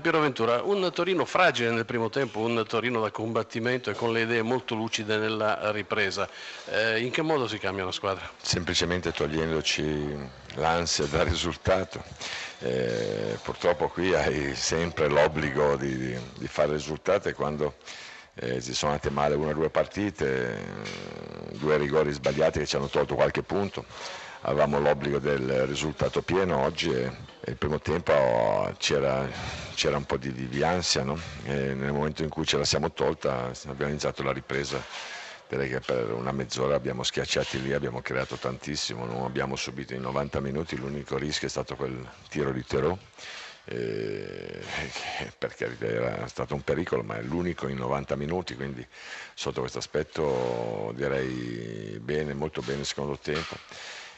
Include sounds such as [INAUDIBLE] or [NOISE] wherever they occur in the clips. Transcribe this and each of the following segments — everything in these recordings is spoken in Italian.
Piero Ventura, un Torino fragile nel primo tempo, un Torino da combattimento e con le idee molto lucide nella ripresa. Eh, in che modo si cambia una squadra? Semplicemente togliendoci l'ansia dal risultato. Eh, purtroppo qui hai sempre l'obbligo di, di, di fare risultati quando eh, si sono andate male una o due partite, eh, due rigori sbagliati che ci hanno tolto qualche punto avevamo l'obbligo del risultato pieno oggi e, il primo tempo c'era, c'era un po' di, di ansia, no? nel momento in cui ce la siamo tolta abbiamo iniziato la ripresa, direi che per una mezz'ora abbiamo schiacciati lì, abbiamo creato tantissimo, non abbiamo subito in 90 minuti, l'unico rischio è stato quel tiro di Terò. Perché era stato un pericolo, ma è l'unico in 90 minuti, quindi sotto questo aspetto direi bene, molto bene il secondo tempo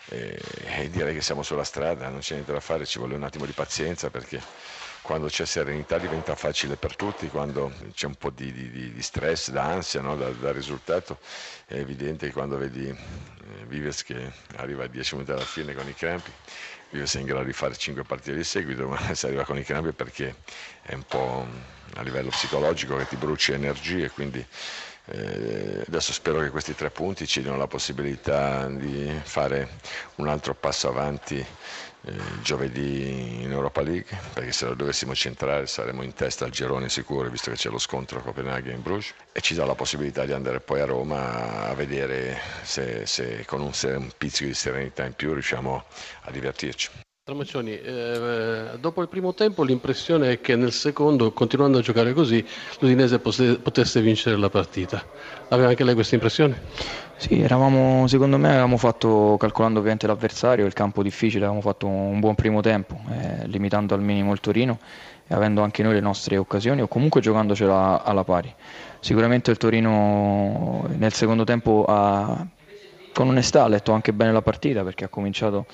e, e direi che siamo sulla strada, non c'è niente da fare, ci vuole un attimo di pazienza perché quando c'è serenità diventa facile per tutti, quando c'è un po' di, di, di stress, da ansia no? da, da, risultato, è evidente che quando vedi eh, Vives che arriva a 10 minuti alla fine con i crampi, Vives è in grado di fare 5 partite di seguito, [LAUGHS] ma si arriva con i crampi perché è un po' a livello psicologico che ti bruci energie, quindi eh, adesso spero che questi tre punti ci diano la possibilità di fare un altro passo avanti eh, giovedì in Europa League, perché se lo dovessimo centrare saremo in testa al girone sicuro, visto che c'è lo scontro a Copenaghen in Bruges, e ci dà la possibilità di andare poi a Roma a vedere se, se con un, un pizzico di serenità in più riusciamo a divertirci. Tramaccioni, eh, dopo il primo tempo l'impressione è che nel secondo, continuando a giocare così, l'Udinese potesse vincere la partita. Aveva anche lei questa impressione? Sì, eravamo, secondo me avevamo fatto, calcolando ovviamente l'avversario, il campo difficile, avevamo fatto un buon primo tempo, eh, limitando al minimo il Torino e avendo anche noi le nostre occasioni o comunque giocandocela alla pari. Sicuramente il Torino nel secondo tempo ha, con onestà ha letto anche bene la partita perché ha cominciato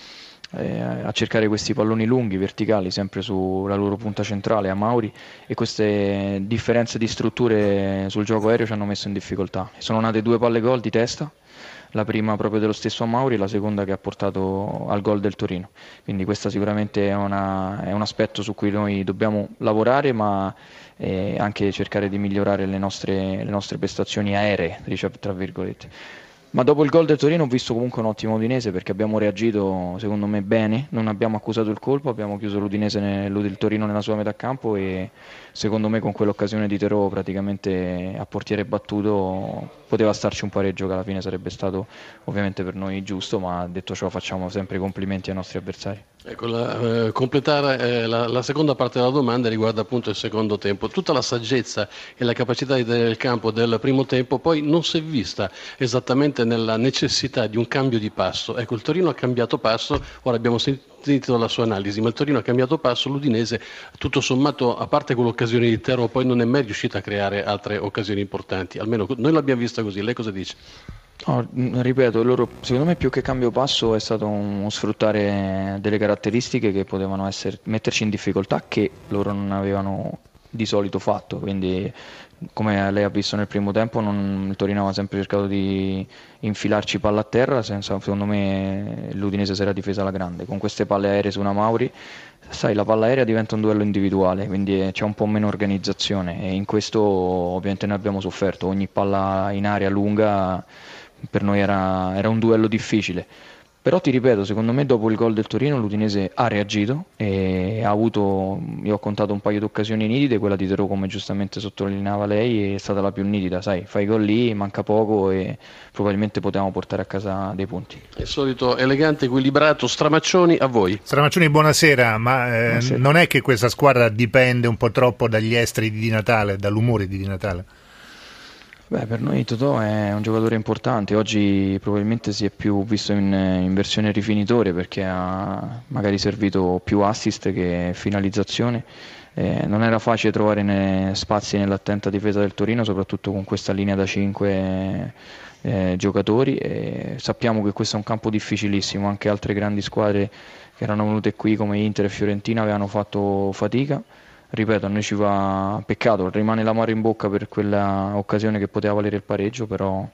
eh, a cercare questi palloni lunghi, verticali, sempre sulla loro punta centrale a Mauri e queste differenze di strutture sul gioco aereo ci hanno messo in difficoltà. Sono nate due palle gol di testa, la prima proprio dello stesso Mauri, la seconda che ha portato al gol del Torino. Quindi questo sicuramente è, una, è un aspetto su cui noi dobbiamo lavorare, ma eh, anche cercare di migliorare le nostre, le nostre prestazioni aeree, tra virgolette. Ma dopo il gol del Torino ho visto comunque un ottimo Udinese perché abbiamo reagito secondo me bene, non abbiamo accusato il colpo, abbiamo chiuso l'Udinese nel, il Torino nella sua metà campo e secondo me con quell'occasione di Terò praticamente a portiere battuto poteva starci un pareggio che alla fine sarebbe stato ovviamente per noi giusto, ma detto ciò facciamo sempre i complimenti ai nostri avversari. Ecco, la, eh, completare eh, la, la, seconda parte della domanda riguarda appunto il secondo tempo. Tutta la saggezza e la capacità di tenere il campo del primo tempo poi non si è vista esattamente nella necessità di un cambio di passo. Ecco, il Torino ha cambiato passo, ora abbiamo sentito la sua analisi, ma il Torino ha cambiato passo, l'Udinese tutto sommato, a parte quell'occasione di Tero, poi non è mai riuscita a creare altre occasioni importanti. Almeno noi l'abbiamo vista così, lei cosa dice? No, ripeto, loro, secondo me più che cambio passo è stato uno sfruttare delle caratteristiche che potevano essere, metterci in difficoltà che loro non avevano di solito fatto, quindi come lei ha visto nel primo tempo non, il Torino aveva sempre cercato di infilarci palla a terra, senza, secondo me l'Udinese si era difesa alla grande, con queste palle aeree su una Mauri, sai la palla aerea diventa un duello individuale, quindi c'è un po' meno organizzazione e in questo ovviamente noi abbiamo sofferto, ogni palla in aria lunga per noi era, era un duello difficile. Però ti ripeto, secondo me dopo il gol del Torino l'Udinese ha reagito e ha avuto, io ho contato un paio di occasioni nitide, quella di Terò come giustamente sottolineava lei è stata la più nitida, sai, fai gol lì, manca poco e probabilmente potevamo portare a casa dei punti. Il solito elegante, equilibrato, Stramaccioni a voi. Stramaccioni buonasera, ma eh, buonasera. non è che questa squadra dipende un po' troppo dagli esteri di Di Natale, dall'umore di Di Natale? Beh, per noi Totò è un giocatore importante, oggi probabilmente si è più visto in, in, versione rifinitore perché ha magari servito più assist che finalizzazione. Eh, non era facile trovare ne, spazi nell'attenta difesa del Torino, soprattutto con questa linea da 5 eh, giocatori. E sappiamo che questo è un campo difficilissimo, anche altre grandi squadre che erano venute qui come Inter e Fiorentina avevano fatto fatica ripeto, a noi ci va peccato, rimane l'amore in bocca per quella occasione che poteva valere il pareggio, però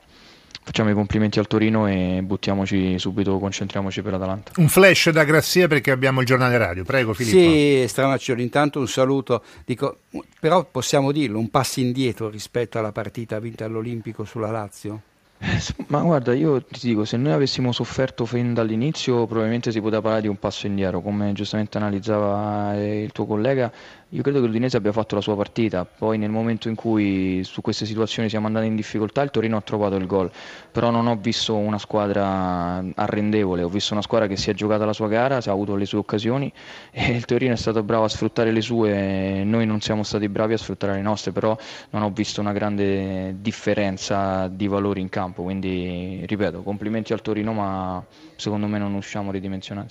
facciamo i complimenti al Torino e buttiamoci subito, concentriamoci per l'Atalanta. Un flash da Grazia perché abbiamo il giornale radio, prego Filippo. Sì, Stramaccioli, intanto un saluto, Dico, però possiamo dirlo, un passo indietro rispetto alla partita vinta all'Olimpico sulla Lazio? Eh, ma guarda, io ti dico, se noi avessimo sofferto fin dall'inizio, probabilmente si poteva parlare di un passo indietro, come giustamente analizzava eh, il tuo collega. Io credo che l'Udinese abbia fatto la sua partita, poi nel momento in cui su queste situazioni siamo andati in difficoltà il Torino ha trovato il gol, però non ho visto una squadra arrendevole, ho visto una squadra che si è giocata la sua gara, ha avuto le sue occasioni e il Torino è stato bravo a sfruttare le sue, noi non siamo stati bravi a sfruttare le nostre, però non ho visto una grande differenza di valori in campo, quindi ripeto, complimenti al Torino ma secondo me non usciamo ridimensionati.